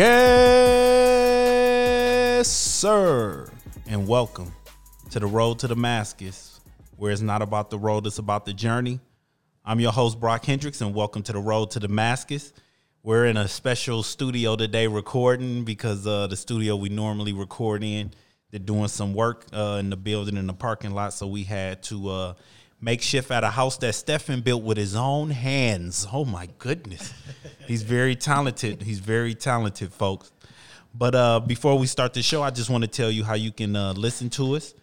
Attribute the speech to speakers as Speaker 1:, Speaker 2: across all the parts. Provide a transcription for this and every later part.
Speaker 1: Yes, sir. And welcome to the road to Damascus, where it's not about the road, it's about the journey. I'm your host, Brock Hendricks, and welcome to the road to Damascus. We're in a special studio today recording because uh, the studio we normally record in, they're doing some work uh, in the building in the parking lot, so we had to uh, make shift at a house that Stefan built with his own hands. Oh my goodness. He's very talented. He's very talented, folks. But uh, before we start the show, I just want to tell you how you can uh, listen to us.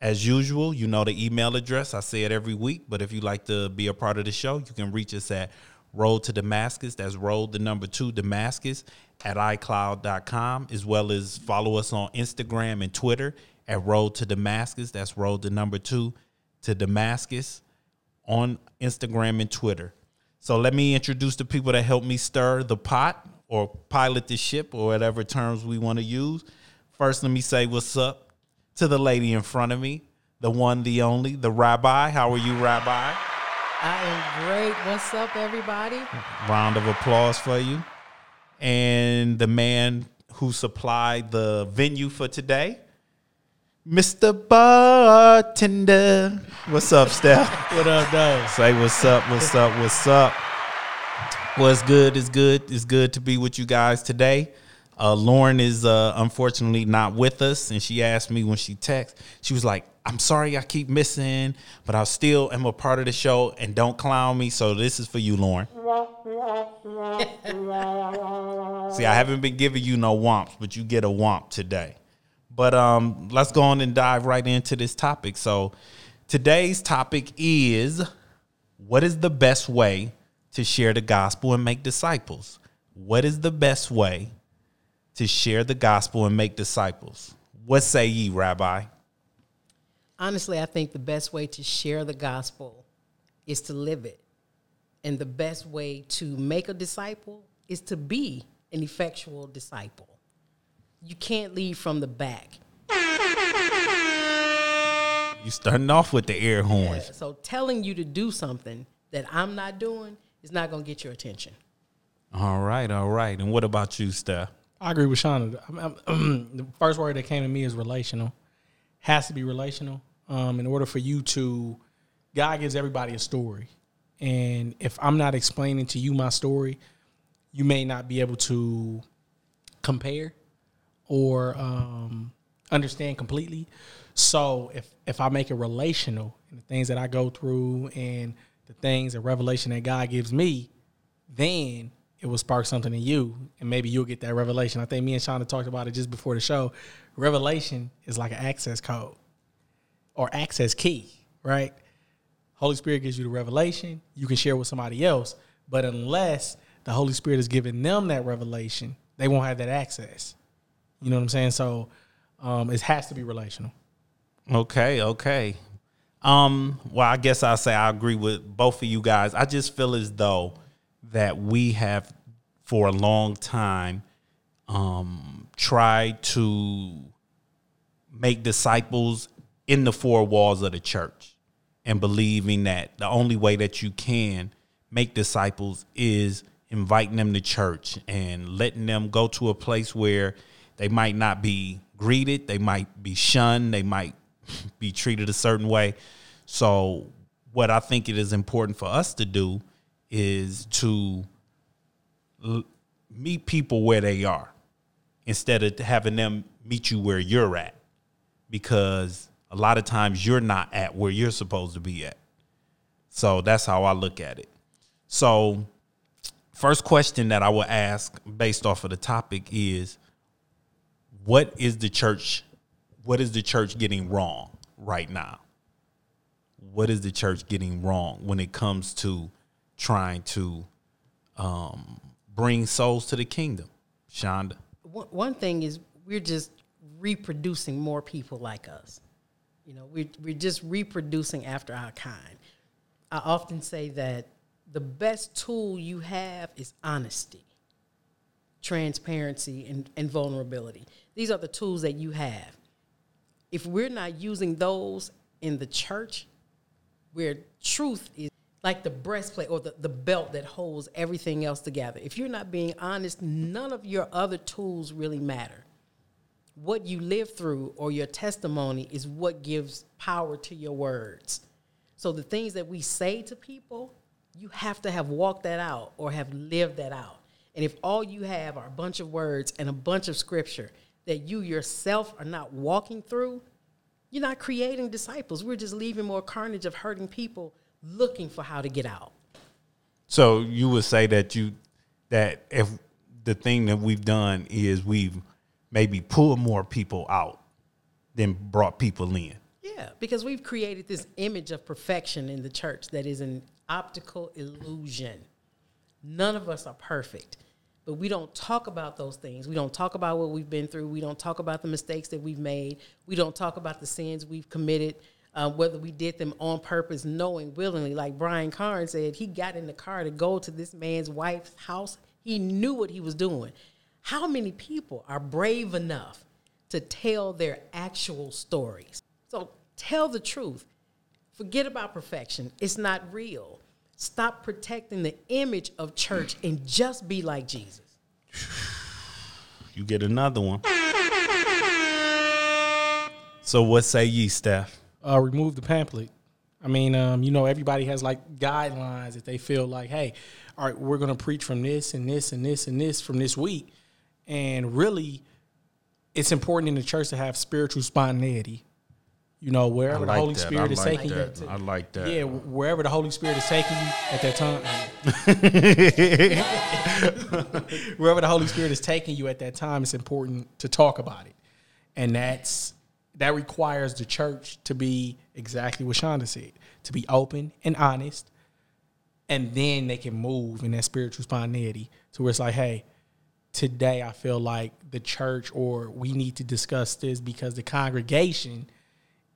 Speaker 1: As usual, you know the email address. I say it every week, but if you'd like to be a part of the show, you can reach us at Road to Damascus. That's Road the number two Damascus at iCloud.com, as well as follow us on Instagram and Twitter at Road to Damascus. That's Road the number two to Damascus on Instagram and Twitter. So let me introduce the people that helped me stir the pot or pilot the ship or whatever terms we want to use. First, let me say what's up to the lady in front of me, the one, the only, the rabbi. How are you, rabbi?
Speaker 2: I am great. What's up, everybody?
Speaker 1: Round of applause for you. And the man who supplied the venue for today, Mr. Bartender. What's up, Steph?
Speaker 3: What up, though?
Speaker 1: Say what's up, what's up, what's up. What's good is good. It's good to be with you guys today. Uh, Lauren is uh, unfortunately not with us, and she asked me when she texted, she was like, I'm sorry I keep missing, but I still am a part of the show, and don't clown me. So this is for you, Lauren. See, I haven't been giving you no womps, but you get a womp today. But um, let's go on and dive right into this topic. So today's topic is what is the best way to share the gospel and make disciples? What is the best way to share the gospel and make disciples? What say ye, Rabbi?
Speaker 2: Honestly, I think the best way to share the gospel is to live it. And the best way to make a disciple is to be an effectual disciple. You can't lead from the back.
Speaker 1: You starting off with the air horns.
Speaker 2: So telling you to do something that I'm not doing is not going to get your attention.
Speaker 1: All right, all right. And what about you, Steph?
Speaker 3: I agree with Shauna. I'm- I'm- the first word that came to me is relational. Has to be relational. Um, in order for you to, God gives everybody a story, and if I'm not explaining to you my story, you may not be able to compare or um, understand completely. So if if I make it relational and the things that I go through and the things and revelation that God gives me, then it will spark something in you, and maybe you'll get that revelation. I think me and Shauna talked about it just before the show. Revelation is like an access code or access key, right? Holy Spirit gives you the revelation, you can share with somebody else, but unless the Holy Spirit is giving them that revelation, they won't have that access. You know what I'm saying? So um, it has to be relational.
Speaker 1: Okay, okay. Um, well, I guess I'll say I agree with both of you guys. I just feel as though that we have for a long time um tried to make disciples in the four walls of the church and believing that the only way that you can make disciples is inviting them to church and letting them go to a place where they might not be greeted, they might be shunned, they might be treated a certain way. So, what I think it is important for us to do is to l- meet people where they are instead of having them meet you where you're at because a lot of times you're not at where you're supposed to be at. So that's how I look at it. So, first question that I will ask based off of the topic is what is the church what is the church getting wrong right now? What is the church getting wrong when it comes to trying to um, bring souls to the kingdom? Shonda.
Speaker 2: One, thing is we're just reproducing more people like us. You know, we're, we're just reproducing after our kind. I often say that the best tool you have is honesty, transparency, and, and vulnerability. These are the tools that you have. If we're not using those in the church, where truth is like the breastplate or the, the belt that holds everything else together. If you're not being honest, none of your other tools really matter. What you live through or your testimony is what gives power to your words. So the things that we say to people, you have to have walked that out or have lived that out. And if all you have are a bunch of words and a bunch of scripture that you yourself are not walking through, you're not creating disciples. We're just leaving more carnage of hurting people looking for how to get out.
Speaker 1: So you would say that you that if the thing that we've done is we've maybe pulled more people out than brought people in.
Speaker 2: Yeah, because we've created this image of perfection in the church that is an optical illusion. None of us are perfect, but we don't talk about those things. We don't talk about what we've been through. We don't talk about the mistakes that we've made. We don't talk about the sins we've committed uh, whether we did them on purpose, knowing willingly. Like Brian Carn said, he got in the car to go to this man's wife's house. He knew what he was doing. How many people are brave enough to tell their actual stories? So tell the truth. Forget about perfection. It's not real. Stop protecting the image of church and just be like Jesus.
Speaker 1: You get another one. So what say ye, Steph?
Speaker 3: uh, remove the pamphlet. I mean, um, you know, everybody has like guidelines that they feel like, hey, all right, we're going to preach from this and this and this and this from this week. And really, it's important in the church to have spiritual spontaneity. You know, wherever
Speaker 1: like
Speaker 3: the Holy
Speaker 1: that.
Speaker 3: Spirit
Speaker 1: I
Speaker 3: is
Speaker 1: like
Speaker 3: taking
Speaker 1: that.
Speaker 3: you.
Speaker 1: I like that.
Speaker 3: Yeah, wherever the Holy Spirit is taking you at that time. wherever the Holy Spirit is taking you at that time, it's important to talk about it. And that's that requires the church to be exactly what Shonda said, to be open and honest, and then they can move in that spiritual spontaneity to where it's like, hey, today I feel like the church or we need to discuss this because the congregation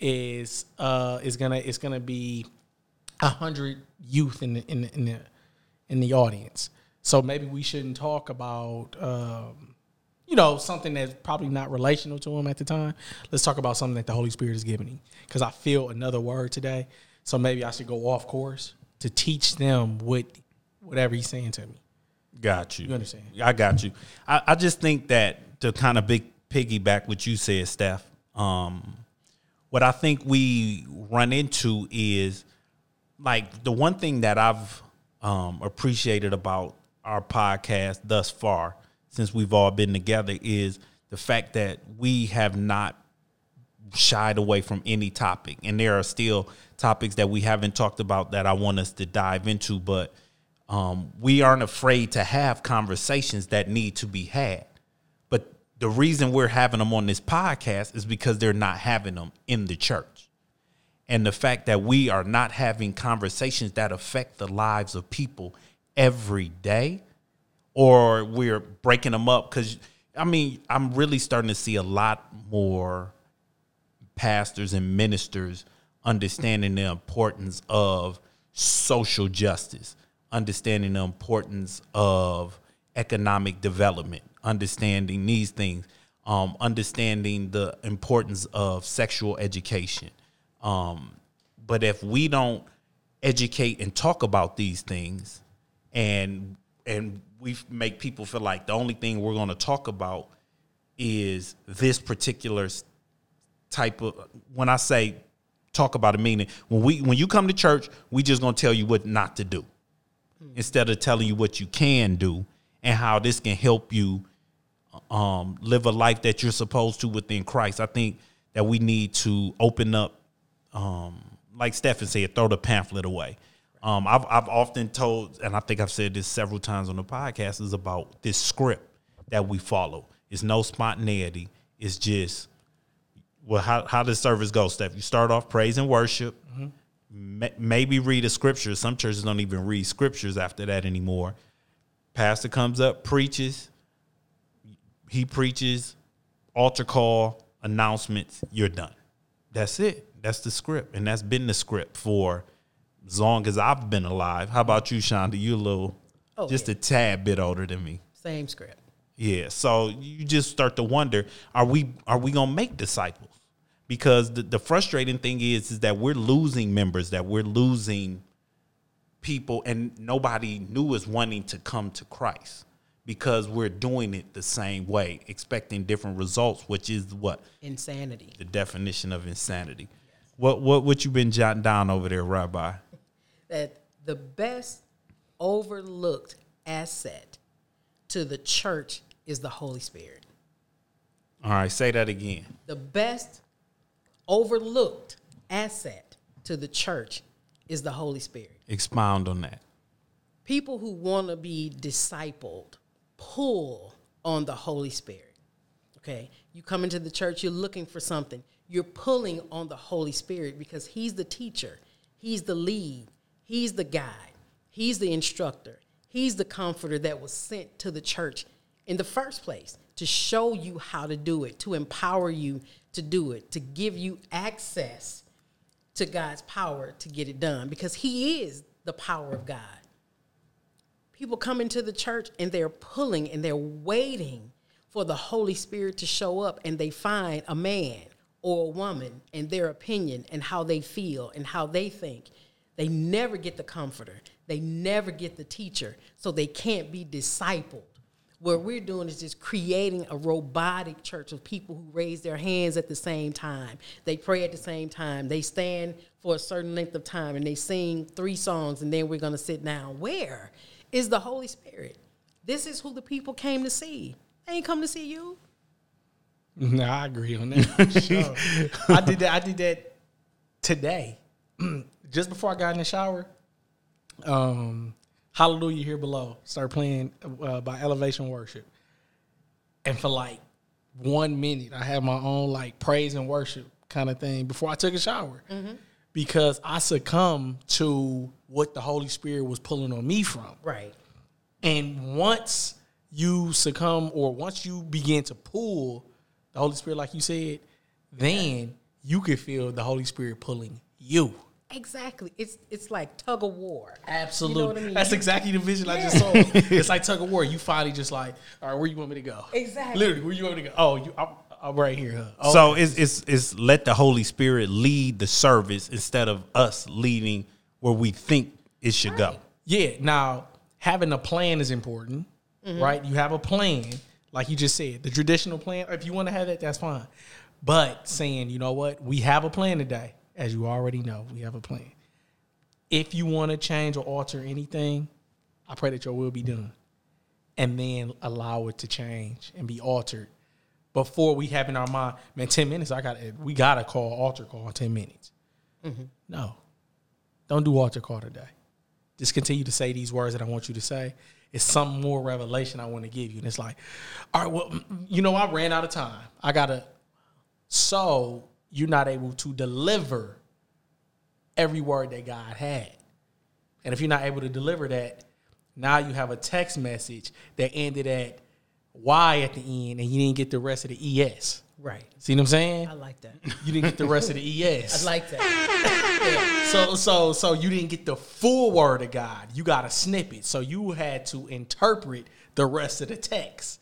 Speaker 3: is uh is gonna it's gonna be a hundred youth in the in the in the in the audience. So maybe we shouldn't talk about um you know, something that's probably not relational to him at the time. Let's talk about something that the Holy Spirit is giving him. Because I feel another word today. So maybe I should go off course to teach them what whatever he's saying to me.
Speaker 1: Got you.
Speaker 3: You understand?
Speaker 1: I got you. I, I just think that to kind of big piggyback what you said, Steph. Um, what I think we run into is like the one thing that I've um, appreciated about our podcast thus far since we've all been together is the fact that we have not shied away from any topic. And there are still topics that we haven't talked about that I want us to dive into, but um, we aren't afraid to have conversations that need to be had. The reason we're having them on this podcast is because they're not having them in the church. And the fact that we are not having conversations that affect the lives of people every day or we're breaking them up because I mean I'm really starting to see a lot more pastors and ministers understanding the importance of social justice, understanding the importance of economic development, understanding these things, um, understanding the importance of sexual education. Um, but if we don't educate and talk about these things, and and we make people feel like the only thing we're going to talk about is this particular type of when I say talk about a meaning when we when you come to church we just going to tell you what not to do instead of telling you what you can do and how this can help you um, live a life that you're supposed to within Christ. I think that we need to open up um, like Stephen said throw the pamphlet away um, I've I've often told, and I think I've said this several times on the podcast, is about this script that we follow. It's no spontaneity. It's just well, how how does service go, Steph? You start off praise and worship. Mm-hmm. maybe read a scripture. Some churches don't even read scriptures after that anymore. Pastor comes up, preaches. He preaches, altar call, announcements. You're done. That's it. That's the script, and that's been the script for as long as I've been alive. How about you, Shonda? You a little, oh, just yeah. a tad bit older than me.
Speaker 2: Same script.
Speaker 1: Yeah. So you just start to wonder: Are we are we gonna make disciples? Because the, the frustrating thing is is that we're losing members, that we're losing people and nobody new is wanting to come to Christ because we're doing it the same way, expecting different results, which is what
Speaker 2: Insanity.
Speaker 1: the definition of insanity. What what what you been jotting down over there, Rabbi?
Speaker 2: That the best overlooked asset to the church is the Holy Spirit.
Speaker 1: All right, say that again.
Speaker 2: The best overlooked asset to the church is the Holy Spirit.
Speaker 1: Expound on that.
Speaker 2: People who want to be discipled pull on the Holy Spirit. Okay? You come into the church, you're looking for something. You're pulling on the Holy Spirit because He's the teacher, He's the lead, He's the guide, He's the instructor, He's the comforter that was sent to the church in the first place to show you how to do it, to empower you to do it, to give you access to God's power to get it done because He is the power of God. People come into the church and they're pulling and they're waiting for the Holy Spirit to show up and they find a man or a woman and their opinion and how they feel and how they think. They never get the comforter, they never get the teacher, so they can't be discipled. What we're doing is just creating a robotic church of people who raise their hands at the same time. They pray at the same time. They stand for a certain length of time and they sing three songs and then we're going to sit down. Where is the Holy Spirit? This is who the people came to see. They ain't come to see you.
Speaker 3: No, I agree on that. sure. I did that. I did that today, just before I got in the shower. Um, Hallelujah here below. Start playing uh, by Elevation Worship, and for like one minute, I had my own like praise and worship kind of thing before I took a shower, because I succumbed to what the Holy Spirit was pulling on me from.
Speaker 2: Right.
Speaker 3: And once you succumb or once you begin to pull the Holy Spirit, like you said, then you can feel the Holy Spirit pulling you.
Speaker 2: Exactly. It's it's like tug of war.
Speaker 3: Absolutely.
Speaker 2: You know what I mean?
Speaker 3: That's exactly the vision I just saw. it's like tug of war. You finally just like, all right, where you want me to go?
Speaker 2: Exactly.
Speaker 3: Literally, where you want me to go? Oh, you, I'm, I'm right here. Huh? Oh,
Speaker 1: So it's it's it's let the Holy Spirit lead the service instead of us leading where we think it should go.
Speaker 3: Yeah. Now, having a plan is important, mm-hmm. right? You have a plan, like you just said, the traditional plan. If you want to have that, that's fine. But saying, you know what, we have a plan today, as you already know, we have a plan. If you want to change or alter anything, I pray that your will be done, and then allow it to change and be altered before we have in our mind, man, ten minutes. I got we got to call altar call in ten minutes. Mm-hmm. No, don't do altar call today just continue to say these words that I want you to say. It's some more revelation I want to give you. And it's like, all right, well, you know, I ran out of time. I gotta so you're not able to deliver every word that God had. And if you're not able to deliver that, now you have a text message that ended at Y at the end and you didn't get the rest of the ES.
Speaker 2: Right.
Speaker 3: See what I'm saying?
Speaker 2: I like that.
Speaker 3: You didn't get the rest of the ES.
Speaker 2: I like that.
Speaker 3: So so so you didn't get the full word of God. You got a snippet. So you had to interpret the rest of the text.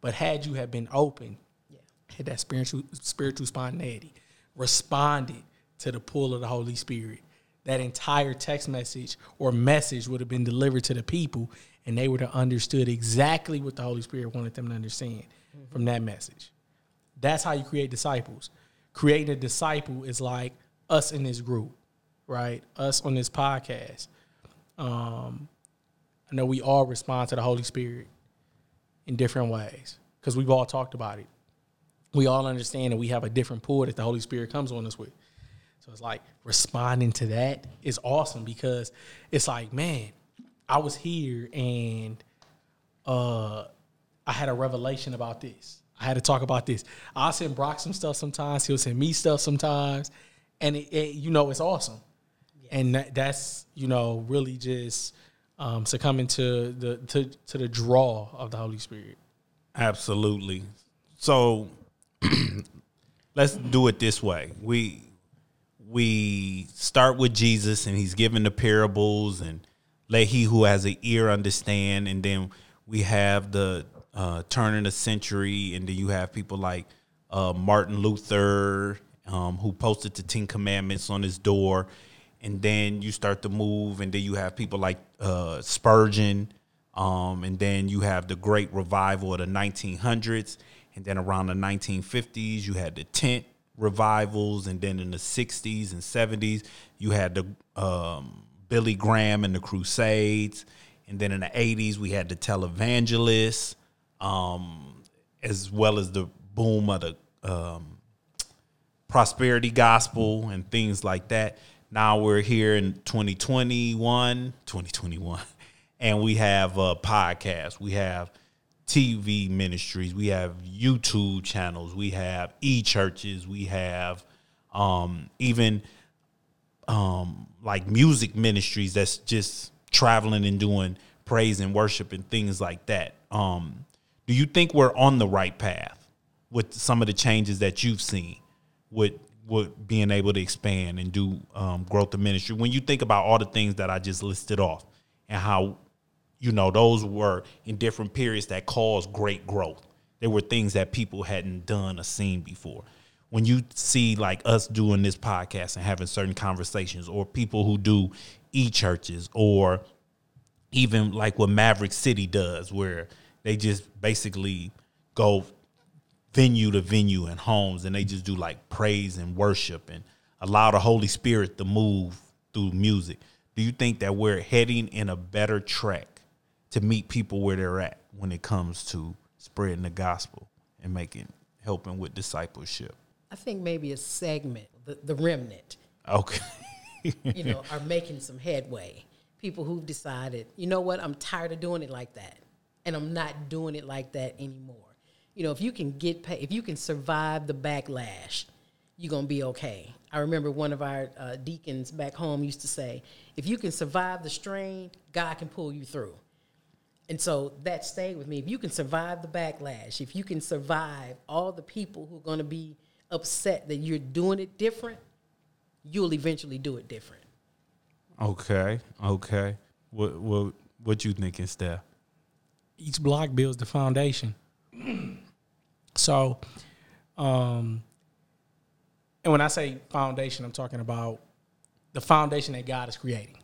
Speaker 3: But had you have been open, yeah. had that spiritual spiritual spontaneity, responded to the pull of the Holy Spirit, that entire text message or message would have been delivered to the people, and they would have understood exactly what the Holy Spirit wanted them to understand from that message. That's how you create disciples. Creating a disciple is like us in this group, right? Us on this podcast. Um, I know we all respond to the Holy Spirit in different ways because we've all talked about it. We all understand that we have a different pull that the Holy Spirit comes on us with. So it's like responding to that is awesome because it's like, man, I was here and uh, I had a revelation about this. I had to talk about this. I'll send Brock some stuff sometimes. He'll send me stuff sometimes, and it, it you know it's awesome. And that, that's you know really just um, succumbing to the to, to the draw of the Holy Spirit.
Speaker 1: Absolutely. So let's do it this way. We we start with Jesus and he's given the parables and let he who has an ear understand. And then we have the uh, turn of the century. And then you have people like uh, Martin Luther um, who posted the Ten Commandments on his door. And then you start to move, and then you have people like uh, Spurgeon, um, and then you have the Great Revival of the 1900s, and then around the 1950s you had the tent revivals, and then in the 60s and 70s you had the um, Billy Graham and the Crusades, and then in the 80s we had the televangelists, um, as well as the boom of the um, prosperity gospel and things like that. Now we're here in 2021, 2021, and we have a podcast. We have TV ministries. We have YouTube channels. We have e churches. We have um, even um, like music ministries that's just traveling and doing praise and worship and things like that. Um, do you think we're on the right path with some of the changes that you've seen with with being able to expand and do um, growth of ministry? When you think about all the things that I just listed off and how you know those were in different periods that caused great growth. There were things that people hadn't done or seen before when you see like us doing this podcast and having certain conversations or people who do e-churches or even like what Maverick City does where they just basically go venue to venue and homes and they just do like praise and worship and allow the Holy Spirit to move through music. Do you think that we're heading in a better track to meet people where they're at when it comes to spreading the gospel and making helping with discipleship?
Speaker 2: I think maybe a segment, the, the remnant,
Speaker 1: Okay.
Speaker 2: you know, are making some headway. People who've decided, you know what, I'm tired of doing it like that, and I'm not doing it like that anymore. You know, if you can get paid, if you can survive the backlash, you're gonna be okay. I remember one of our uh, deacons back home used to say, if you can survive the strain, God can pull you through. And so that stayed with me. If you can survive the backlash, if you can survive all the people who are going to be upset that you're doing it different, you'll eventually do it different.
Speaker 1: Okay. Okay. What what what you thinking, Steph?
Speaker 3: each block builds the foundation. so, um, and when I say foundation, I'm talking about the foundation that God is creating.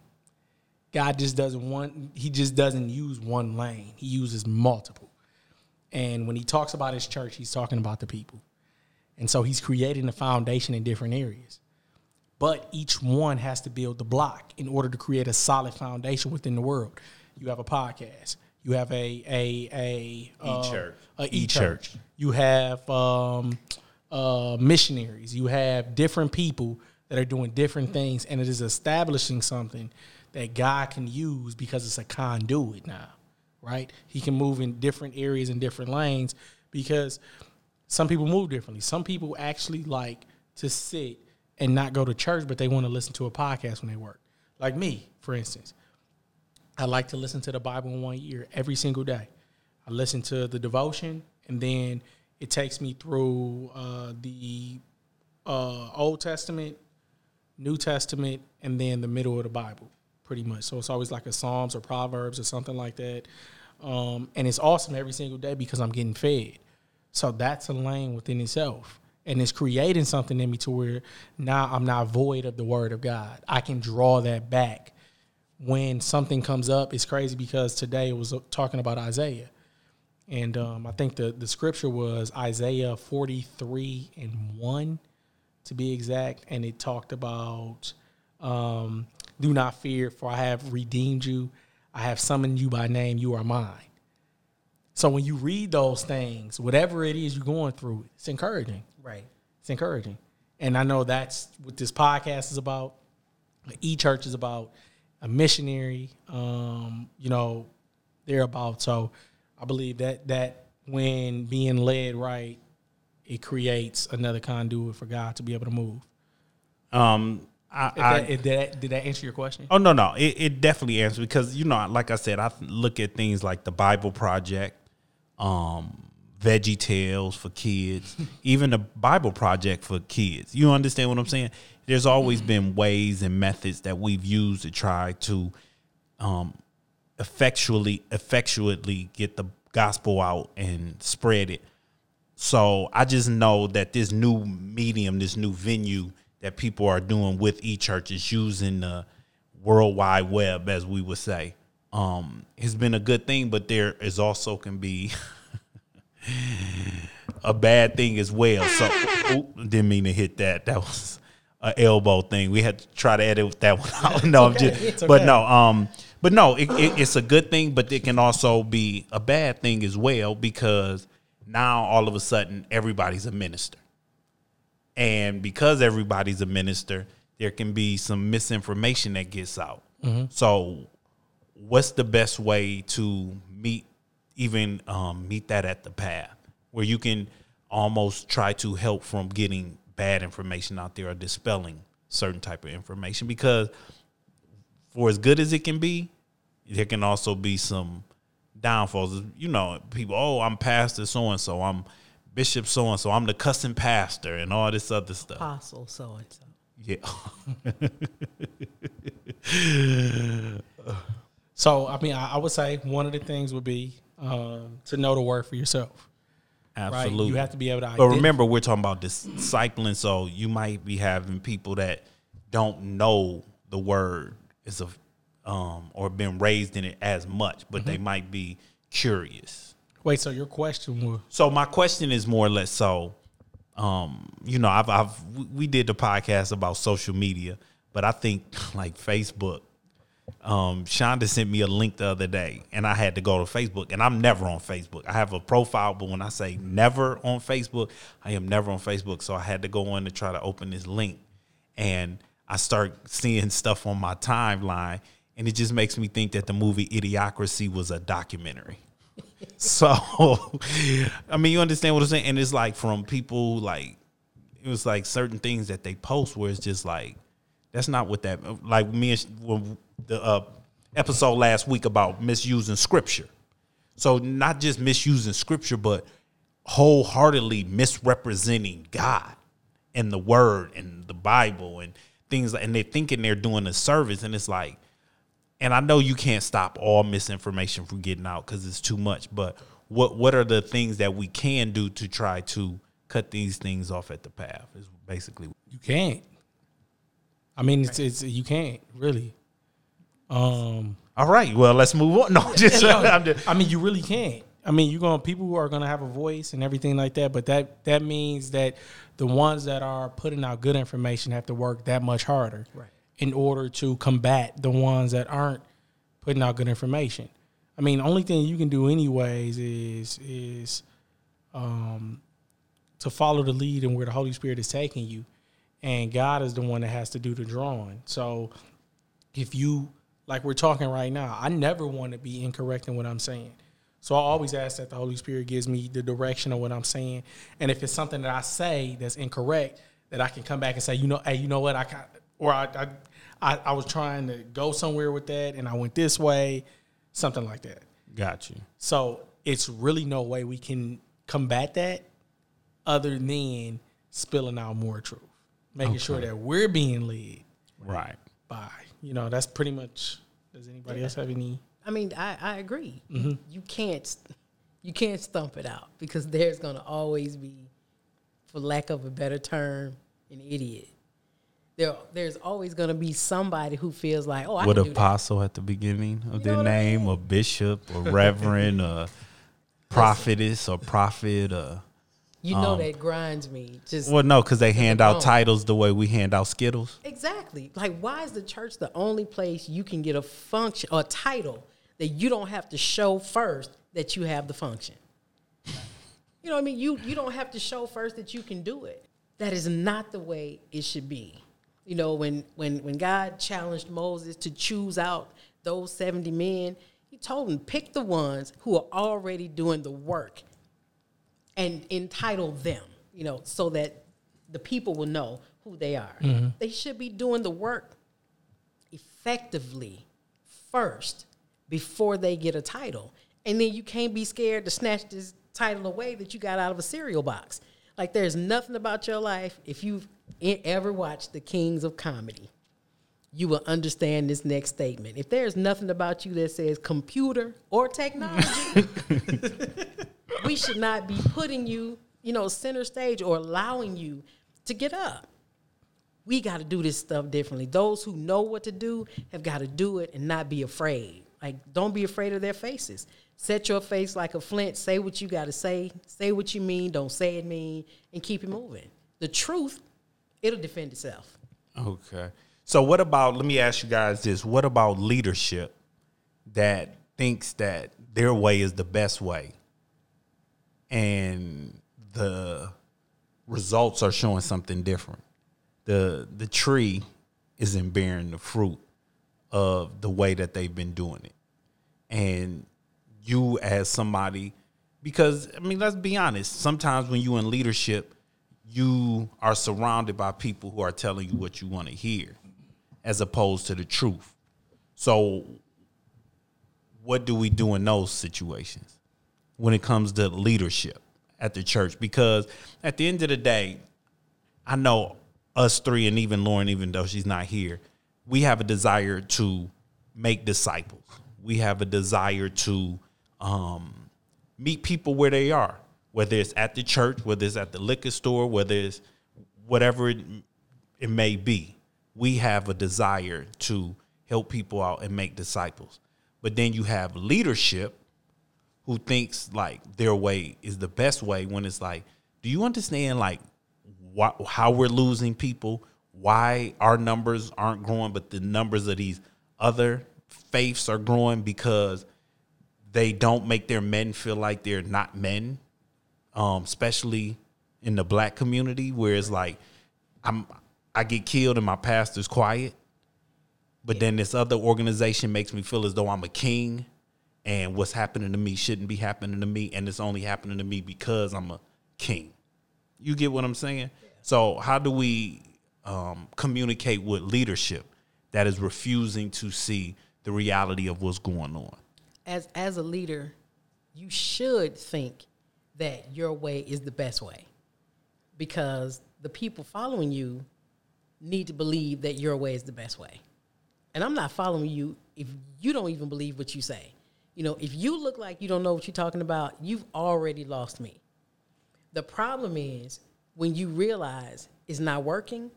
Speaker 3: God just doesn't want, he just doesn't use one lane, he uses multiple. And when he talks about his church, he's talking about the people. And so he's creating a foundation in different areas. But each one has to build the block in order to create a solid foundation within the world. You have a podcast. You have a a a uh,
Speaker 1: E-church.
Speaker 3: a
Speaker 1: E-church.
Speaker 3: e-church. You have um, uh, missionaries. You have different people that are doing different things, and it is establishing something that God can use because it's a conduit now, right? He can move in different areas and different lanes because some people move differently. Some people actually like to sit and not go to church, but they want to listen to a podcast when they work. Like me, for instance. I like to listen to the Bible in one year every single day. I listen to the devotion, and then it takes me through uh, the uh, Old Testament, New Testament, and then the middle of the Bible, pretty much. So it's always like a Psalms or Proverbs or something like that. Um, and it's awesome every single day because I'm getting fed. So that's a lane within itself. And it's creating something in me to where now I'm not void of the word of God. I can draw that back when something comes up. It's crazy because today it was talking about Isaiah. And um, I think the, the scripture was Isaiah 43 and 1 to be exact. And it talked about, um, do not fear, for I have redeemed you. I have summoned you by name. You are mine. So when you read those things, whatever it is you're going through, it's encouraging.
Speaker 2: Right.
Speaker 3: It's encouraging. And I know that's what this podcast is about. E Church is about a missionary. Um, you know, they're about. So I believe that that when being led right, it creates another conduit for God to be able to move.
Speaker 1: Um, I,
Speaker 3: If
Speaker 1: I
Speaker 3: if that, did that answer your question?
Speaker 1: oh no no it, it definitely answers because you know like I said I look at things like the Bible Project, um, Veggie Tales for kids, even the Bible Project for kids. You understand what I'm saying? There's always been ways and methods that we've used to try to um, effectually effectually get the gospel out and spread it. So I just know that this new medium, this new venue that people are doing with e-churches using the world wide web, as we would say, um, has been a good thing. But there is also can be a bad thing as well. So, oop, didn't mean to hit that. That was an elbow thing. We had to try to edit that one out. No, I'm
Speaker 3: okay.
Speaker 1: just,
Speaker 3: It's
Speaker 1: but no, um, but no, it, it, it's a good thing, but it can also be a bad thing as well because now all of a sudden everybody's a minister, and because everybody's a minister, there can be some misinformation that gets out. So, what's the best way to meet even um, meet that at the path? Where you can almost try to help from getting bad information out there or dispelling certain type of information? Because for as good as it can be there can also be some downfalls. You know people oh i'm pastor so and so i'm bishop so and so i'm the cussing pastor and all this other stuff
Speaker 2: Apostle so and so.
Speaker 1: yeah
Speaker 3: So I mean, I, I would say one of the things would be um, to know the word for yourself. Right?
Speaker 1: absolutely
Speaker 3: You have to be able to.
Speaker 1: But
Speaker 3: ident-
Speaker 1: remember, we're talking about discipling, so you might be having people that don't know the word is a um or been raised in it as much, but they might be curious.
Speaker 3: Wait, so your question was
Speaker 1: So my question is more or less so, um, you know, I've, I've we- did the podcast about social media, but I think like Facebook. Um, Shonda sent me a link the other day, and I had to go to Facebook. And I'm never on Facebook. I have a profile, but when I say never on Facebook, I am never on Facebook. So I had to go in to try to open this link, and I start seeing stuff on my timeline, and it just makes me think that the movie Idiocracy was a documentary. So, I mean, you understand what I'm saying? And it's like from people like it was like certain things that they post where it's just like that's not what that like me and the uh, episode last week about misusing scripture. So not just misusing scripture, but wholeheartedly misrepresenting God and the Word and the Bible and things. And they're thinking they're doing a service, and it's like and I know you can't stop all misinformation from getting out because it's too much. But what what are the things that we can do to try to cut these things off at the path? Is basically
Speaker 3: you can't. I mean, it's, it's you can't really. Um,
Speaker 1: all right. Well, let's move on. No, just, I'm just
Speaker 3: I mean, you really can't. I mean, you're going to people who are going to have a voice and everything like that, but that that means that the ones that are putting out good information have to work that much harder,
Speaker 2: Right.
Speaker 3: In order to combat the ones that aren't putting out good information. I mean, the only thing you can do anyways is is um, to follow the lead and where the Holy Spirit is taking you, and God is the one that has to do the drawing. So if you like we're talking right now, I never want to be incorrect in what I'm saying. So I always ask that the Holy Spirit gives me the direction of what I'm saying, and if it's something that I say that's incorrect, that I can come back and say, you know, hey, you know what, I got, or I, I, I, I was trying to go somewhere with that, and I went this way, something like that.
Speaker 1: got you.
Speaker 3: So it's really no way we can combat that other than spilling out more truth, making sure that we're being led
Speaker 1: Right.
Speaker 3: by. You know, that's pretty much. Does anybody else have any?
Speaker 2: I mean, I, I agree. Mm-hmm. You can't you can't stump it out because there's gonna always be, for lack of a better term, an idiot. There, there's always gonna be somebody who feels like, oh, I can do that.
Speaker 1: apostle at the beginning of
Speaker 2: know
Speaker 1: their
Speaker 2: what I
Speaker 1: name,
Speaker 2: mean?
Speaker 1: or bishop, or reverend, or prophetess, or prophet, or
Speaker 2: You know um, that grinds me. Just
Speaker 1: well, no, because they hand out titles the way we hand out Skittles.
Speaker 2: Exactly. Like, why is the church the only place you can get a function or title that you don't have to show first that you have the function? You know what I mean? You you don't have to show first that you can do it. That is not the way it should be. You know, when when when God challenged Moses to choose out those 70 men, he told him pick the ones who are already doing the work and entitle them, you know, so that the people will know who they are. Mm-hmm. They should be doing the work effectively first before they get a title. And then you can't be scared to snatch this title away that you got out of a cereal box. Like there's nothing about your life if you've ever watched The Kings of Comedy. You will understand this next statement. If there's nothing about you that says computer or technology, we should not be putting you, you know, center stage or allowing you to get up. we got to do this stuff differently. Those who know what to do have got to do it and not be afraid. Like, don't be afraid of their faces. Set your face like a flint. Say what you got to say. Say what you mean. Don't say it mean, and keep it moving. The truth, it'll defend itself.
Speaker 1: Okay. So what about let me ask you guys this. What about leadership that thinks that their way is the best way and the results are showing something different? The the tree isn't bearing the fruit of the way that they've been doing it. And you as somebody because I mean let's be honest, sometimes when you in leadership you are surrounded by people who are telling you what you want to hear as opposed to the truth. So, what do we do in those situations when it comes to leadership at the church? Because at the end of the day, I know us three, and even Lauren, even though she's not here, we have a desire to make disciples. We have a desire to um, meet people where they are whether it's at the church, whether it's at the liquor store, whether it's whatever it, it may be. We have a desire to help people out and make disciples. But then you have leadership who thinks like their way is the best way when it's like, do you understand like why, how we're losing people? Why our numbers aren't growing, but the numbers of these other faiths are growing because they don't make their men feel like they're not men um, especially in the black community, where it's like I'm I get killed and my pastor's quiet, but then this other organization makes me feel as though I'm a king, and what's happening to me shouldn't be happening to me, and it's only happening to me because I'm a king. You get what I'm saying? So how do we um, communicate with leadership that is refusing to see the reality of what's going on?
Speaker 2: As as a leader, you should think that your way is the best way because the people following you need to believe that your way is the best way. And I'm not following you if you don't even believe what you say. You know, if you look like you don't know what you're talking about, you've already lost me. The problem is when you realize it's not working,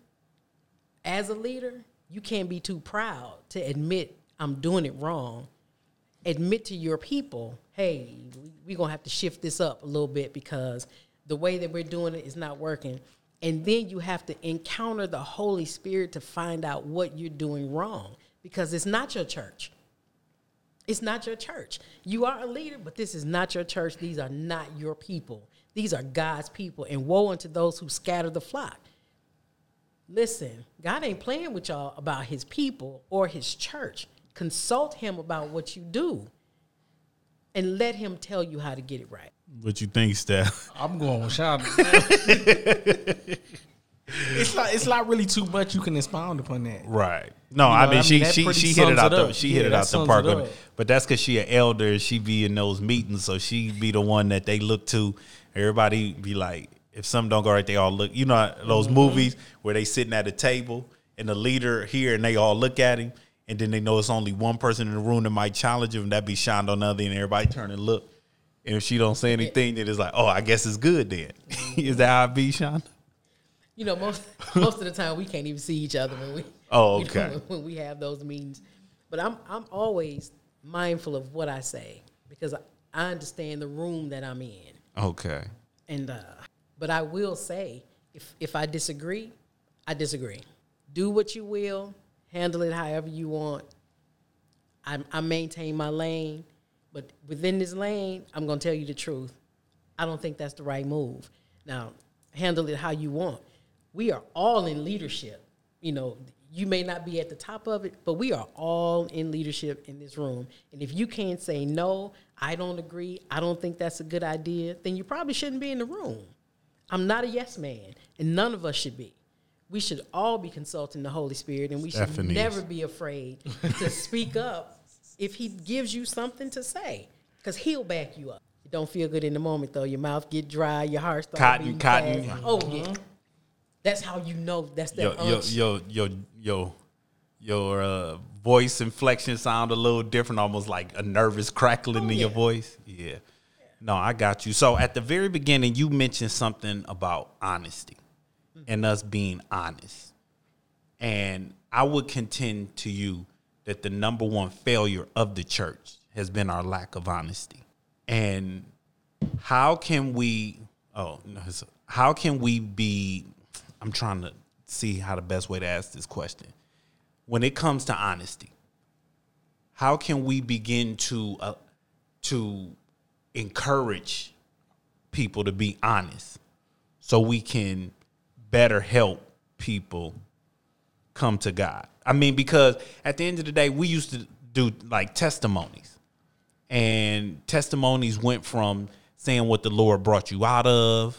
Speaker 2: as a leader, you can't be too proud to admit I'm doing it wrong. Admit to your people hey, we're gonna have to shift this up a little bit because the way that we're doing it is not working. And then you have to encounter the Holy Spirit to find out what you're doing wrong because it's not your church. It's not your church. You are a leader, but this is not your church. These are not your people. These are God's people. And woe unto those who scatter the flock. Listen, God ain't playing with y'all about his people or his church. Consult him about what you do and let him tell you how to get it right.
Speaker 1: What you think, Steph?
Speaker 3: I'm going with Sean. it's not. It's not really too much you can expound upon that.
Speaker 1: Right. No, you know, I mean, I she she she hit it out the she yeah, hit it out the park. It but that's because she an elder. She be in those meetings, so she be the one that they look to. Everybody be like, if something don't go right, they all look. You know those mm-hmm. movies where they sitting at a table and the leader here and they all look at him and then they know it's only one person in the room that might challenge him, that be Shonda on the other, and everybody turn and look. And if she don't say anything, then it's like, oh, I guess it's good then. Is that how it be, Shonda?
Speaker 2: You know, most most of the time we can't even see each other when we
Speaker 1: oh okay
Speaker 2: you know, when we have those meetings. But I'm I'm always mindful of what I say because I, I understand the room that I'm in.
Speaker 1: Okay.
Speaker 2: And uh, but I will say if if I disagree, I disagree. Do what you will handle it however you want. I, I maintain my lane, but within this lane, I'm going to tell you the truth. I don't think that's the right move. Now, handle it how you want. We are all in leadership. You know, you may not be at the top of it, but we are all in leadership in this room. And if you can't say no, I don't agree, I don't think that's a good idea, then you probably shouldn't be in the room. I'm not a yes man, and none of us should be we should all be consulting the Holy Spirit and we should never be afraid to speak up if he gives you something to say because he'll back you up. It don't feel good in the moment though. Your mouth get dry, your heart starts cotton, cotton. Fast. Oh yeah, mm-hmm. that's how you know. That's that.
Speaker 1: Yo, yo, yo, yo, yo, your uh, voice inflection sound a little different, almost like a nervous crackling oh, in yeah. your voice. Yeah. No, I got you. So at the very beginning, you mentioned something about honesty and us being honest. And I would contend to you that the number one failure of the church has been our lack of honesty. And how can we oh no, how can we be I'm trying to see how the best way to ask this question. When it comes to honesty, how can we begin to uh, to encourage people to be honest so we can better help people come to God. I mean, because at the end of the day, we used to do like testimonies, and testimonies went from saying what the Lord brought you out of,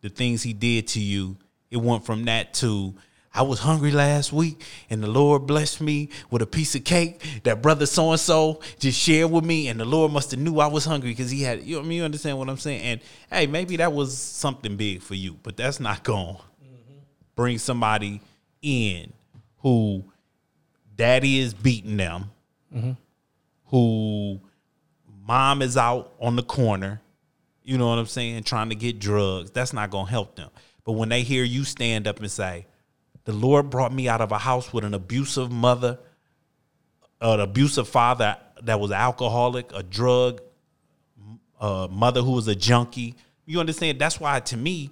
Speaker 1: the things He did to you. It went from that to I was hungry last week, and the Lord blessed me with a piece of cake that brother so and so just shared with me, and the Lord must have knew I was hungry because He had. You know, I mean, you understand what I'm saying? And hey, maybe that was something big for you, but that's not going bring somebody in who daddy is beating them, who mom is out on the corner, you know what I'm saying, trying to get drugs. That's not going to help them. But when they hear you stand up and say, the Lord brought me out of a house with an abusive mother, uh, an abusive father that was alcoholic, a drug, a uh, mother who was a junkie. You understand? That's why, to me,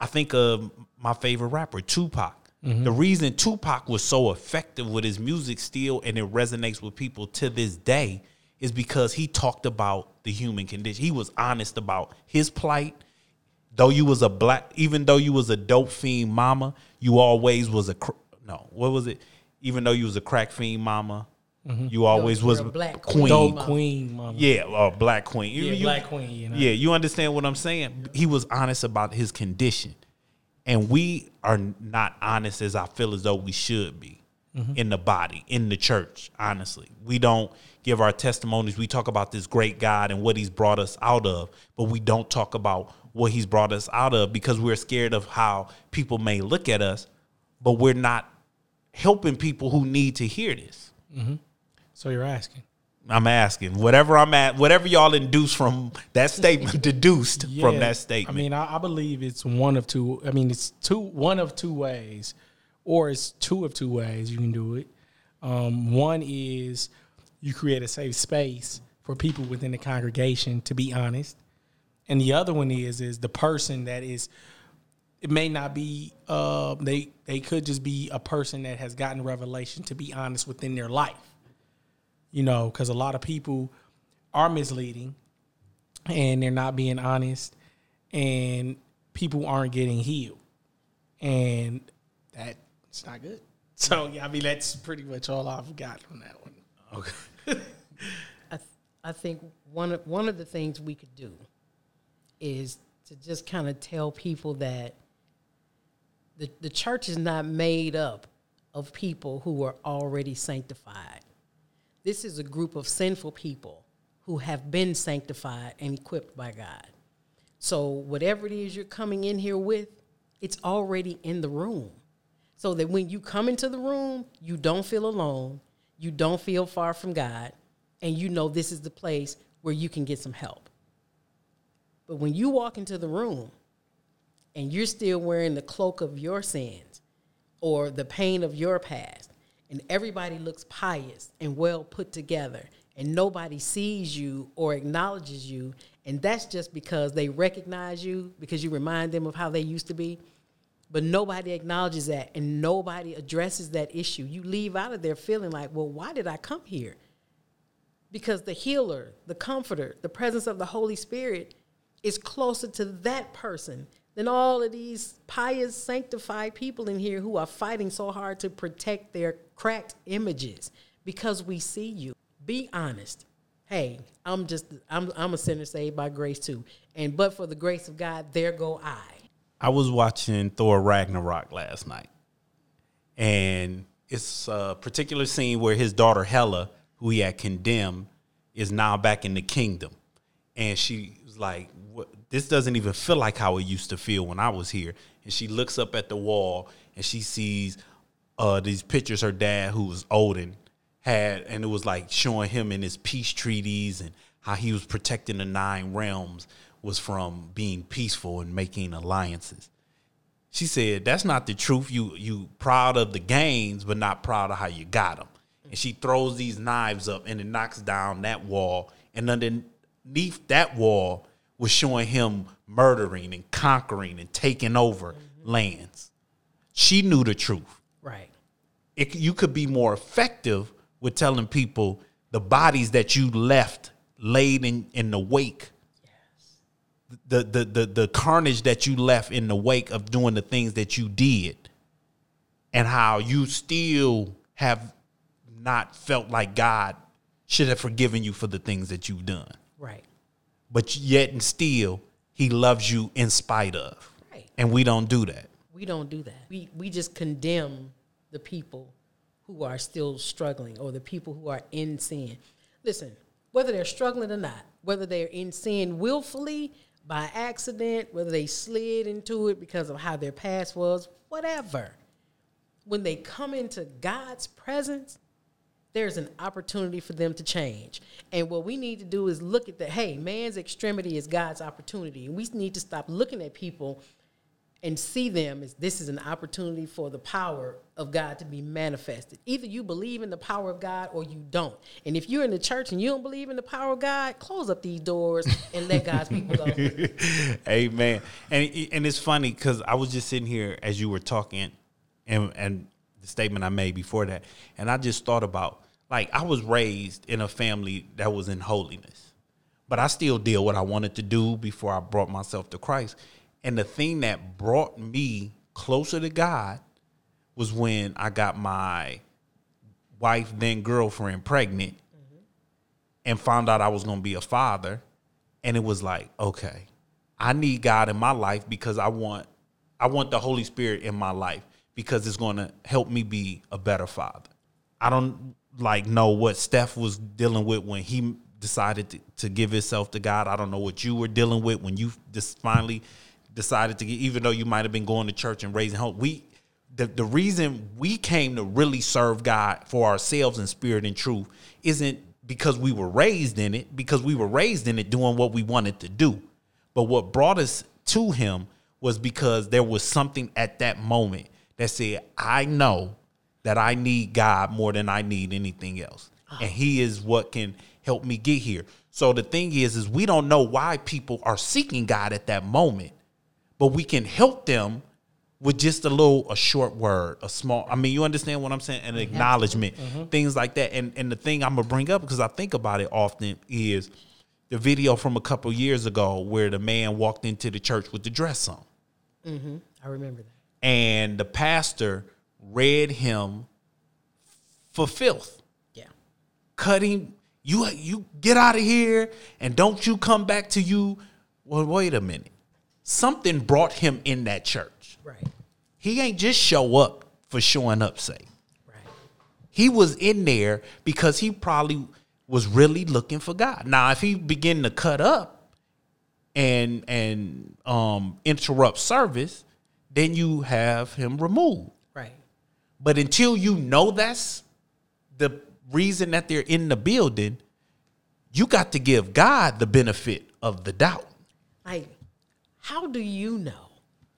Speaker 1: I think of my favorite rapper, Tupac. Mm-hmm. The reason Tupac was so effective with his music still and it resonates with people to this day is because he talked about the human condition. He was honest about his plight. Though you was a black, even though you was a dope fiend mama, you always was a cr- no. What was it? Even though you was a crack fiend mama, mm-hmm. you always
Speaker 2: you're
Speaker 1: was
Speaker 2: a black
Speaker 1: queen.
Speaker 2: queen.
Speaker 3: Dope queen, mama.
Speaker 1: Yeah, or black queen. You-
Speaker 3: Yeah,
Speaker 1: you-
Speaker 3: black queen, you know.
Speaker 1: Yeah, you understand what I'm saying? He was honest about his condition. And we are not honest as I feel as though we should be
Speaker 3: Mm-hmm.
Speaker 1: in the body, in the church, honestly. We don't give our testimonies. We talk about this great God and what he's brought us out of, but we don't talk about what he's brought us out of because we're scared of how people may look at us, but we're not helping people who need to hear this.
Speaker 3: So you're asking.
Speaker 1: I'm asking whatever I'm at, whatever y'all induce from that statement, deduced from that statement.
Speaker 3: I mean, I, I believe it's one of two. I mean, it's two one of two ways, or it's two of two ways you can do it. Um, one is you create a safe space for people within the congregation to be honest, and the other one is is the person that is. It may not be. Uh, they they could just be a person that has gotten revelation to be honest within their life. You know, because a lot of people are misleading and they're not being honest and people aren't getting healed and that's not good so yeah i mean that's pretty much all i've got from that one
Speaker 1: okay.
Speaker 2: I, th- I think one of, one of the things we could do is to just kind of tell people that the, the church is not made up of people who are already sanctified. This is a group of sinful people who have been sanctified and equipped by God. So, whatever it is you're coming in here with, it's already in the room. So that when you come into the room, you don't feel alone, you don't feel far from God, and you know this is the place where you can get some help. But when you walk into the room and you're still wearing the cloak of your sins or the pain of your past, and everybody looks pious and well put together, and nobody sees you or acknowledges you, and that's just because they recognize you because you remind them of how they used to be. But nobody acknowledges that and nobody addresses that issue. You leave out of there feeling like, well, why did I come here? Because the healer, the comforter, the presence of the Holy Spirit is closer to that person than all of these pious, sanctified people in here who are fighting so hard to protect their cracked images because we see you. Be honest. Hey, I'm just I'm I'm a sinner saved by grace too. And but for the grace of God, there go I.
Speaker 1: I was watching Thor Ragnarok last night, and it's a particular scene where his daughter Hela, who he had condemned, is now back in the kingdom, and she was like, "This doesn't even feel like how it used to feel when I was here." And she looks up at the wall and she sees uh, these pictures her dad, who was Odin, had, and it was like showing him in his peace treaties and how he was protecting the nine realms was from being peaceful and making alliances She said, "That's not the truth. You you proud of the gains, but not proud of how you got them." And she throws these knives up, and it knocks down that wall. And underneath that wall was showing him murdering and conquering and taking over mm-hmm. lands. She knew the truth.
Speaker 2: Right.
Speaker 1: It, you could be more effective with telling people the bodies that you left laid in, in the wake the, the the the carnage that you left in the wake of doing the things that you did and how you still have not felt like God should have forgiven you for the things that you've done.
Speaker 2: Right.
Speaker 1: But yet and still he loves you in spite of.
Speaker 2: Right.
Speaker 1: And we don't do that.
Speaker 2: We don't do that. We we just condemn the people who are still struggling or the people who are in sin. Listen, whether they're struggling or not, whether they're in sin willfully by accident, whether they slid into it because of how their past was, whatever. When they come into God's presence, there's an opportunity for them to change. And what we need to do is look at the hey, man's extremity is God's opportunity. And we need to stop looking at people and see them as this is an opportunity for the power of God to be manifested. Either you believe in the power of God or you don't. And if you're in the church and you don't believe in the power of God, close up these doors and let God's people go.
Speaker 1: Amen. And and it's funny because I was just sitting here as you were talking, and and the statement I made before that, and I just thought about like I was raised in a family that was in holiness, but I still did what I wanted to do before I brought myself to Christ. And the thing that brought me closer to God was when I got my wife, then girlfriend, pregnant, mm-hmm. and found out I was going to be a father. And it was like, okay, I need God in my life because I want I want the Holy Spirit in my life because it's going to help me be a better father. I don't like know what Steph was dealing with when he decided to, to give himself to God. I don't know what you were dealing with when you just finally decided to get, even though you might have been going to church and raising hope. We the, the reason we came to really serve God for ourselves in spirit and truth isn't because we were raised in it, because we were raised in it doing what we wanted to do. But what brought us to him was because there was something at that moment that said, I know that I need God more than I need anything else. And he is what can help me get here. So the thing is, is we don't know why people are seeking God at that moment, but we can help them with just a little a short word, a small I mean, you understand what I'm saying? An acknowledgment, things like that. And and the thing I'm gonna bring up because I think about it often is the video from a couple years ago where the man walked into the church with the dress on Mm-hmm.
Speaker 2: I remember that.
Speaker 1: And the pastor read him for filth.
Speaker 2: Yeah.
Speaker 1: Cut him. You you get out of here and don't you come back to you. Well, wait a minute. Something brought him in that church.
Speaker 2: Right.
Speaker 1: He ain't just show up for showing up sake.
Speaker 2: Right.
Speaker 1: He was in there because he probably was really looking for God. Now, if he begin to cut up and and um interrupt service, then you have him removed.
Speaker 2: Right.
Speaker 1: But until you know that's the reason that they're in the building, you got to give God the benefit of the doubt.
Speaker 2: Like, how do you know?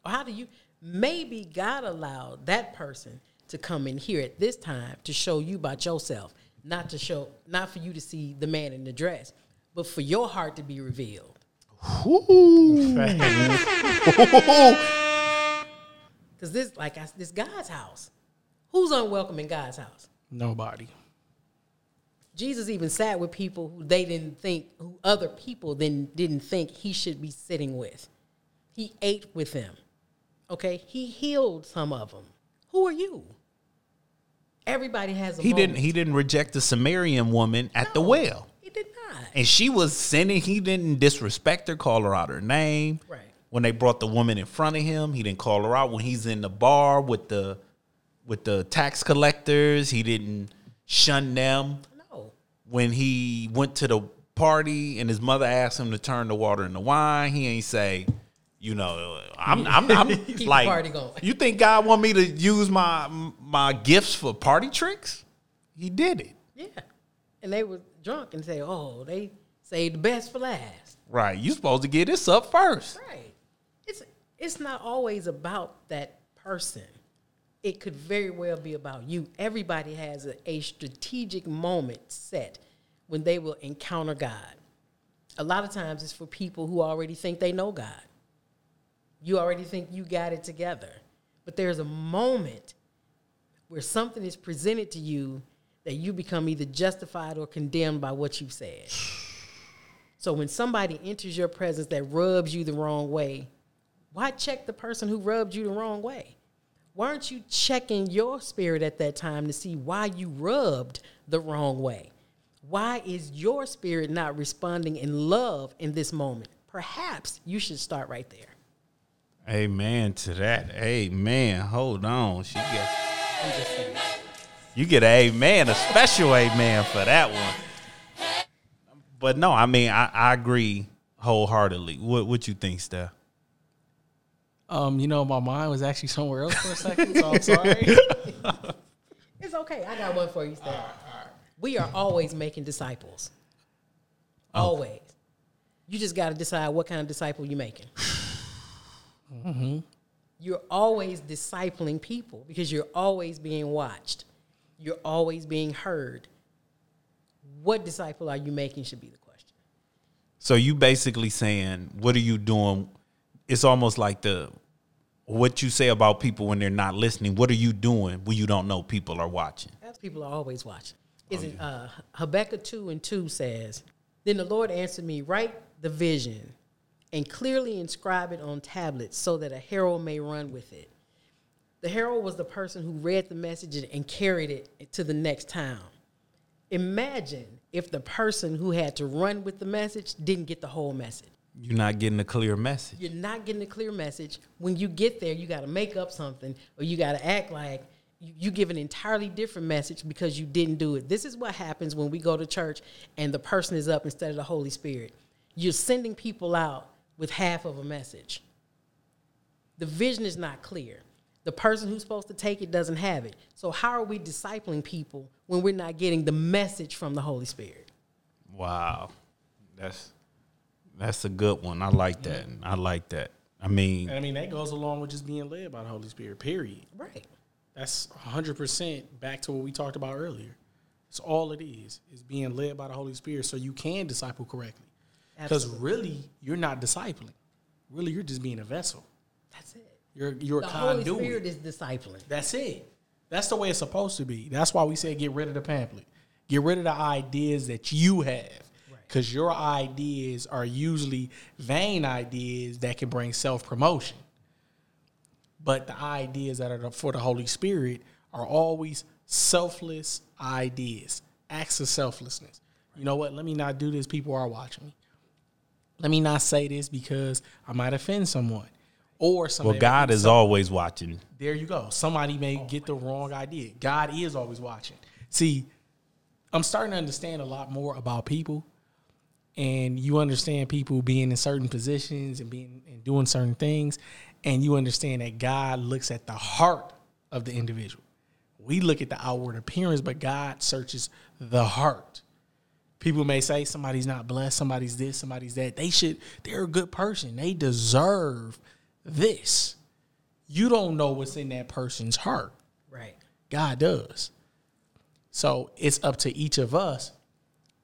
Speaker 2: Or how do you maybe God allowed that person to come in here at this time to show you about yourself, not to show not for you to see the man in the dress, but for your heart to be revealed. Because this, like, I, this God's house. Who's unwelcome in God's house?
Speaker 3: Nobody.
Speaker 2: Jesus even sat with people who they didn't think, who other people then didn't think he should be sitting with. He ate with them. Okay, he healed some of them. Who are you? Everybody has a.
Speaker 1: He didn't he didn't reject the Samaritan woman at the well.
Speaker 2: He did not.
Speaker 1: And she was sinning. He didn't disrespect her, call her out her name.
Speaker 2: Right.
Speaker 1: When they brought the woman in front of him, he didn't call her out. When he's in the bar with the with the tax collectors, he didn't shun them.
Speaker 2: No.
Speaker 1: When he went to the party and his mother asked him to turn the water into wine, he ain't say, you know, I'm I'm, I'm like
Speaker 2: party going.
Speaker 1: you think God want me to use my my gifts for party tricks? He did it.
Speaker 2: Yeah. And they were drunk and say, "Oh, they say the best for last."
Speaker 1: Right. You supposed to get this up first.
Speaker 2: Right. It's not always about that person. It could very well be about you. Everybody has a, a strategic moment set when they will encounter God. A lot of times it's for people who already think they know God. You already think you got it together. But there's a moment where something is presented to you that you become either justified or condemned by what you've said. So when somebody enters your presence that rubs you the wrong way, why check the person who rubbed you the wrong way? Why aren't you checking your spirit at that time to see why you rubbed the wrong way? Why is your spirit not responding in love in this moment? Perhaps you should start right there.
Speaker 1: Amen to that. Amen. Hold on. She
Speaker 2: just
Speaker 1: you get a amen, a special amen for that one. But no, I mean I, I agree wholeheartedly. What what you think, Steph?
Speaker 3: Um, you know, my mind was actually somewhere else for a second, so I'm sorry.
Speaker 2: It's okay. I got one for you, Steph. We are always making disciples. Always. You just got to decide what kind of disciple you're making. You're always discipling people because you're always being watched. You're always being heard. What disciple are you making should be the question.
Speaker 1: So you basically saying, what are you doing? It's almost like the what you say about people when they're not listening. What are you doing when you don't know people are watching?
Speaker 2: People are always watching. Is it uh, Habakkuk 2 and 2 says, Then the Lord answered me, Write the vision and clearly inscribe it on tablets so that a herald may run with it. The herald was the person who read the message and carried it to the next town. Imagine if the person who had to run with the message didn't get the whole message.
Speaker 1: You're not getting a clear message.
Speaker 2: You're not getting a clear message. When you get there, you got to make up something or you got to act like you, you give an entirely different message because you didn't do it. This is what happens when we go to church and the person is up instead of the Holy Spirit. You're sending people out with half of a message. The vision is not clear. The person who's supposed to take it doesn't have it. So, how are we discipling people when we're not getting the message from the Holy Spirit?
Speaker 1: Wow, that's that's a good one. I like that. I like that. I mean,
Speaker 3: and I mean, that goes along with just being led by the Holy Spirit, period.
Speaker 2: Right.
Speaker 3: That's 100% back to what we talked about earlier. It's all it is, is being led by the Holy Spirit so you can disciple correctly. Because really, you're not discipling. Really, you're just being a vessel.
Speaker 2: That's it.
Speaker 3: You're, you're
Speaker 2: The
Speaker 3: a
Speaker 2: Holy
Speaker 3: conduit.
Speaker 2: Spirit is discipling.
Speaker 3: That's it. That's the way it's supposed to be. That's why we say get rid of the pamphlet. Get rid of the ideas that you have. Because your ideas are usually vain ideas that can bring self promotion. But the ideas that are for the Holy Spirit are always selfless ideas, acts of selflessness. You know what? Let me not do this. People are watching me. Let me not say this because I might offend someone. Or somebody
Speaker 1: well, God is
Speaker 3: think
Speaker 1: always watching.
Speaker 3: there you go. Somebody may get the wrong idea. God is always watching. See, I'm starting to understand a lot more about people, and you understand people being in certain positions and being and doing certain things, and you understand that God looks at the heart of the individual. We look at the outward appearance, but God searches the heart. People may say somebody's not blessed, somebody's this, somebody's that. They should, they're a good person. They deserve this. You don't know what's in that person's heart.
Speaker 2: Right.
Speaker 3: God does. So it's up to each of us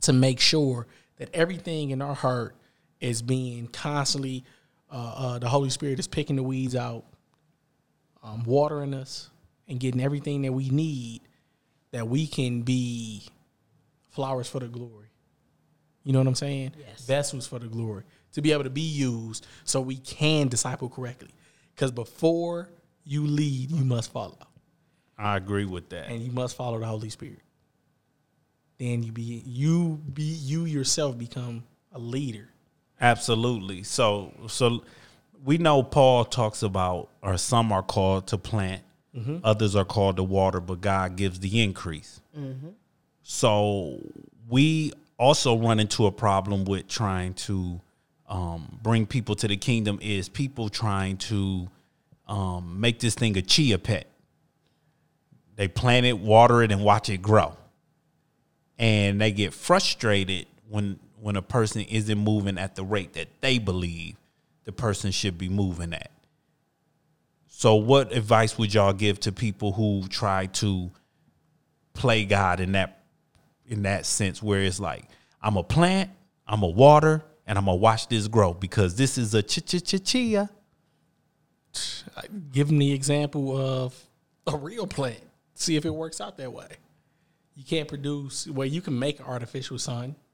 Speaker 3: to make sure that everything in our heart is being constantly, uh, uh, the Holy Spirit is picking the weeds out, um, watering us, and getting everything that we need that we can be flowers for the glory. You know what I'm saying?
Speaker 2: Yes.
Speaker 3: Vessels for the glory to be able to be used so we can disciple correctly. Because before you lead, you must follow
Speaker 1: I agree with that.
Speaker 3: and you must follow the Holy Spirit. Then you be you be you yourself become a leader.
Speaker 1: Absolutely. So so we know Paul talks about or some are called to plant, others are called to water, but God gives the increase. So we also run into a problem with trying to um, bring people to the kingdom is people trying to um, make this thing a chia pet. They plant it, water it, and watch it grow and they get frustrated when when a person isn't moving at the rate that they believe the person should be moving at So, what advice would y'all give to people who try to play God in that in that sense, where it's like, I'm a plant, I'm a water, and I'm gonna watch this grow because this is a ch ch ch chia.
Speaker 3: Give them the example of a real plant. See if it works out that way. You can't produce well, you can make an artificial sun.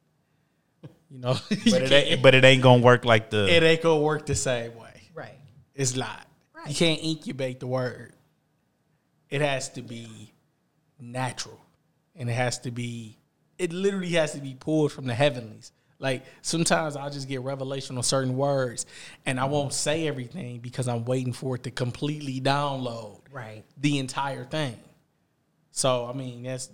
Speaker 3: You know,
Speaker 1: But it ain't, but it ain't gonna work like the.
Speaker 3: it ain't gonna work the same way.
Speaker 2: Right.
Speaker 3: It's not.
Speaker 2: Right.
Speaker 3: You can't incubate the word. It has to be natural. And it has to be it literally has to be pulled from the heavenlies. Like sometimes I'll just get revelation on certain words and I won't say everything because I'm waiting for it to completely download
Speaker 2: Right.
Speaker 3: the entire thing. So I mean that's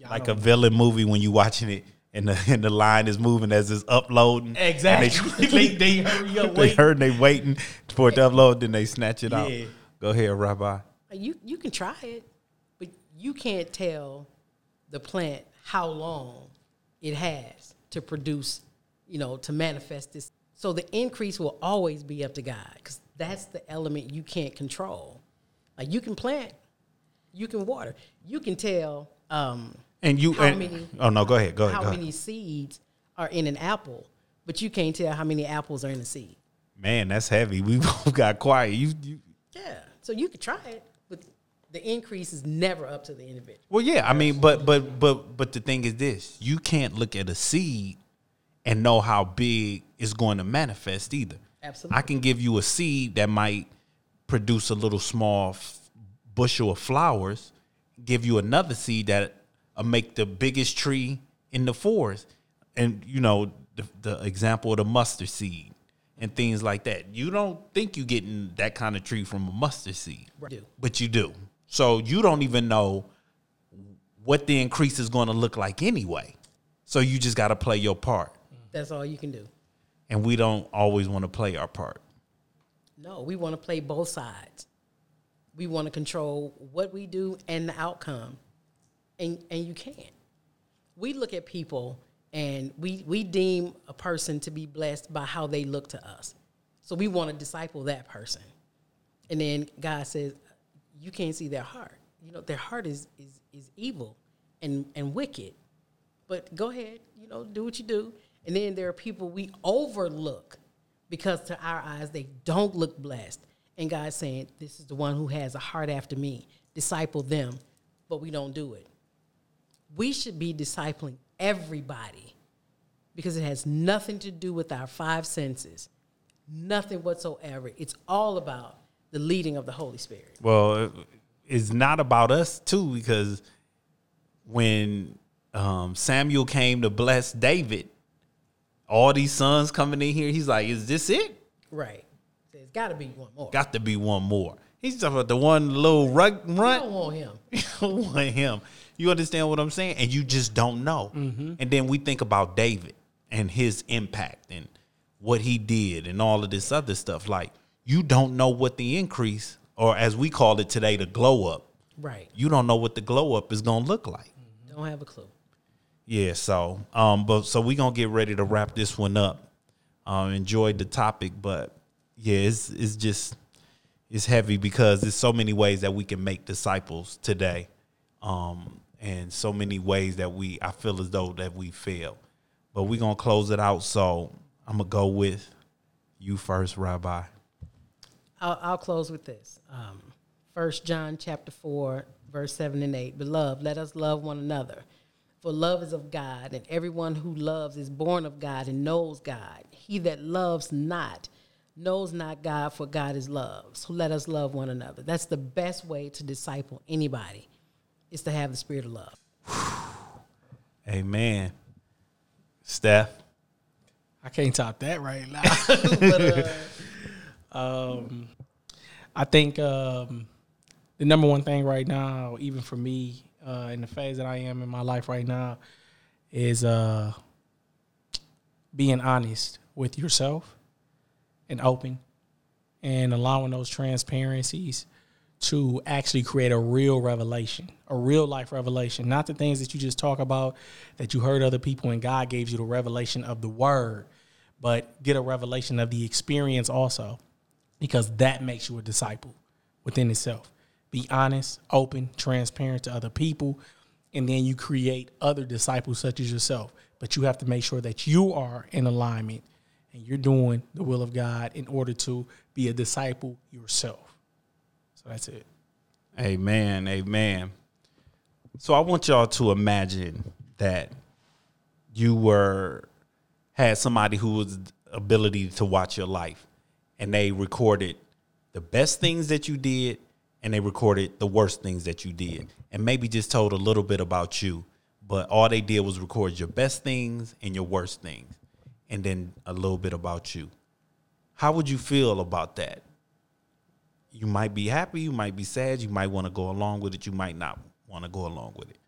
Speaker 3: y'all
Speaker 1: like a villain movie when you watching it and the and the line is moving as it's uploading.
Speaker 3: Exactly.
Speaker 1: And they,
Speaker 3: they, they hurry up
Speaker 1: they
Speaker 3: wait.
Speaker 1: heard they waiting for it to upload, then they snatch it out. Go ahead, Rabbi.
Speaker 2: You you can try it, but you can't tell the plant how long it has to produce, you know, to manifest this. So the increase will always be up to God because that's the element you can't control. Like you can plant, you can water, you can tell um,
Speaker 1: And you
Speaker 2: How
Speaker 1: and,
Speaker 2: many-
Speaker 1: Oh no, go ahead. Go ahead.
Speaker 2: how
Speaker 1: go ahead.
Speaker 2: many seeds are in an apple, but you can't tell how many apples are in a seed.
Speaker 1: Man, that's heavy. We both got quiet. You, you
Speaker 2: Yeah, so you could try it, but the increase is never up to the individual.
Speaker 1: Well, yeah, I mean, but but but but the thing is this: you can't look at a seed and know how big it's going to manifest either.
Speaker 2: Absolutely.
Speaker 1: I can give you a seed that might produce a little small f- bushel of flowers. Give you another seed that will make the biggest tree in the forest, and you know the, the example of the mustard seed and things like that. You don't think you're getting that kind of tree from a mustard seed,
Speaker 2: Do.
Speaker 1: but you do. So you don't even know what the increase is going to look like anyway. So you just got to play your part.
Speaker 2: That's all you can do.
Speaker 1: And we don't always want to play our part.
Speaker 2: No, we want to play both sides. We want to control what we do and the outcome. And and you can't. We look at people and we we deem a person to be blessed by how they look to us. So we want to disciple that person. And then God says, you can't see their heart. You know, their heart is is is evil and and wicked. But go ahead, you know, do what you do. And then there are people we overlook because to our eyes they don't look blessed. And God's saying, This is the one who has a heart after me. Disciple them, but we don't do it. We should be discipling everybody because it has nothing to do with our five senses. Nothing whatsoever. It's all about the leading of the Holy Spirit.
Speaker 1: Well, it's not about us too, because when um, Samuel came to bless David, all these sons coming in here, he's like, "Is this it?
Speaker 2: Right. There's got to be one more.
Speaker 1: Got to be one more." He's talking about the one little rug
Speaker 2: I
Speaker 1: runt.
Speaker 2: don't want him.
Speaker 1: You don't want him. You understand what I'm saying? And you just don't know. And then we think about David and his impact and what he did and all of this other stuff. Like you don't know what the increase, or as we call it today, the glow up.
Speaker 2: Right.
Speaker 1: You don't know what the glow up is gonna look like.
Speaker 2: Don't have a clue.
Speaker 1: Yeah, so um, but so we're gonna get ready to wrap this one up. Um, enjoyed the topic, but yeah, it's it's just it's heavy because there's so many ways that we can make disciples today, um, and so many ways that we I feel as though that we fail. But we're gonna close it out. So I'm gonna go with you first, Rabbi.
Speaker 2: I'll, I'll close with this. Um, First John chapter four, verse seven and eight. Beloved, let us love one another, for love is of God, and everyone who loves is born of God and knows God. He that loves not knows not God, for God is love. So let us love one another. That's the best way to disciple anybody, is to have the spirit of love.
Speaker 1: Amen. Steph.
Speaker 3: I can't top that right now. but, uh, um, I think um, the number one thing right now, even for me, uh, in the phase that I am in my life right now, is uh, being honest with yourself and open and allowing those transparencies to actually create a real revelation, a real life revelation, not the things that you just talk about that you heard other people and God gave you the revelation of the word, but get a revelation of the experience also, because that makes you a disciple. within itself. Be honest, open, transparent to other people, and then you create other disciples such as yourself. But you have to make sure that you are in alignment and you're doing the will of God in order to be a disciple yourself. That's it.
Speaker 1: Amen. Amen. So I want y'all to imagine that you were had somebody who was ability to watch your life and they recorded the best things that you did and they recorded the worst things that you did and maybe just told a little bit about you but all they did was record your best things and your worst things and then a little bit about you how would you feel about that you might be happy you might be sad you might want to go along with it you might not want to go along with it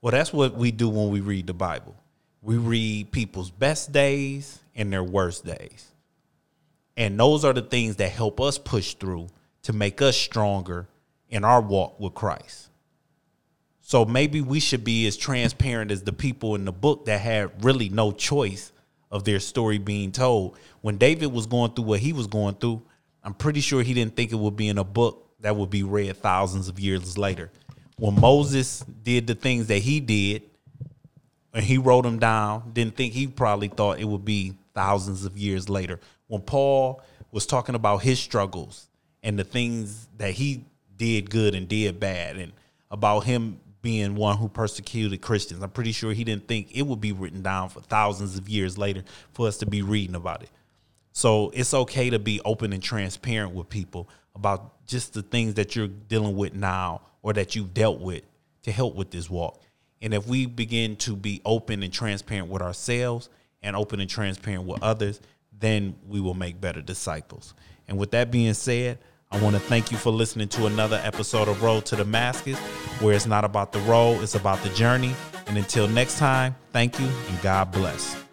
Speaker 1: well that's what we do when we read the bible we read people's best days and their worst days and those are the things that help us push through to make us stronger in our walk with Christ. So maybe we should be as transparent as the people in the book that had really no choice of their story being told. When David was going through what he was going through, I'm pretty sure he didn't think it would be in a book that would be read thousands of years later. When Moses did the things that he did, and he wrote them down, didn't think he probably thought it would be thousands of years later. When Paul was talking about his struggles and the things that he did good and did bad and about him being one who persecuted Christians. I'm pretty sure he didn't think it would be written down for thousands of years later for us to be reading about it. So it's okay to be open and transparent with people about just the things that you're dealing with now or that you've dealt with to help with this walk. And if we begin to be open and transparent with ourselves and open and transparent with others, then we will make better disciples. And with that being said, I want to thank you for listening to another episode of Road to Damascus, where it's not about the road, it's about the journey. And until next time, thank you and God bless.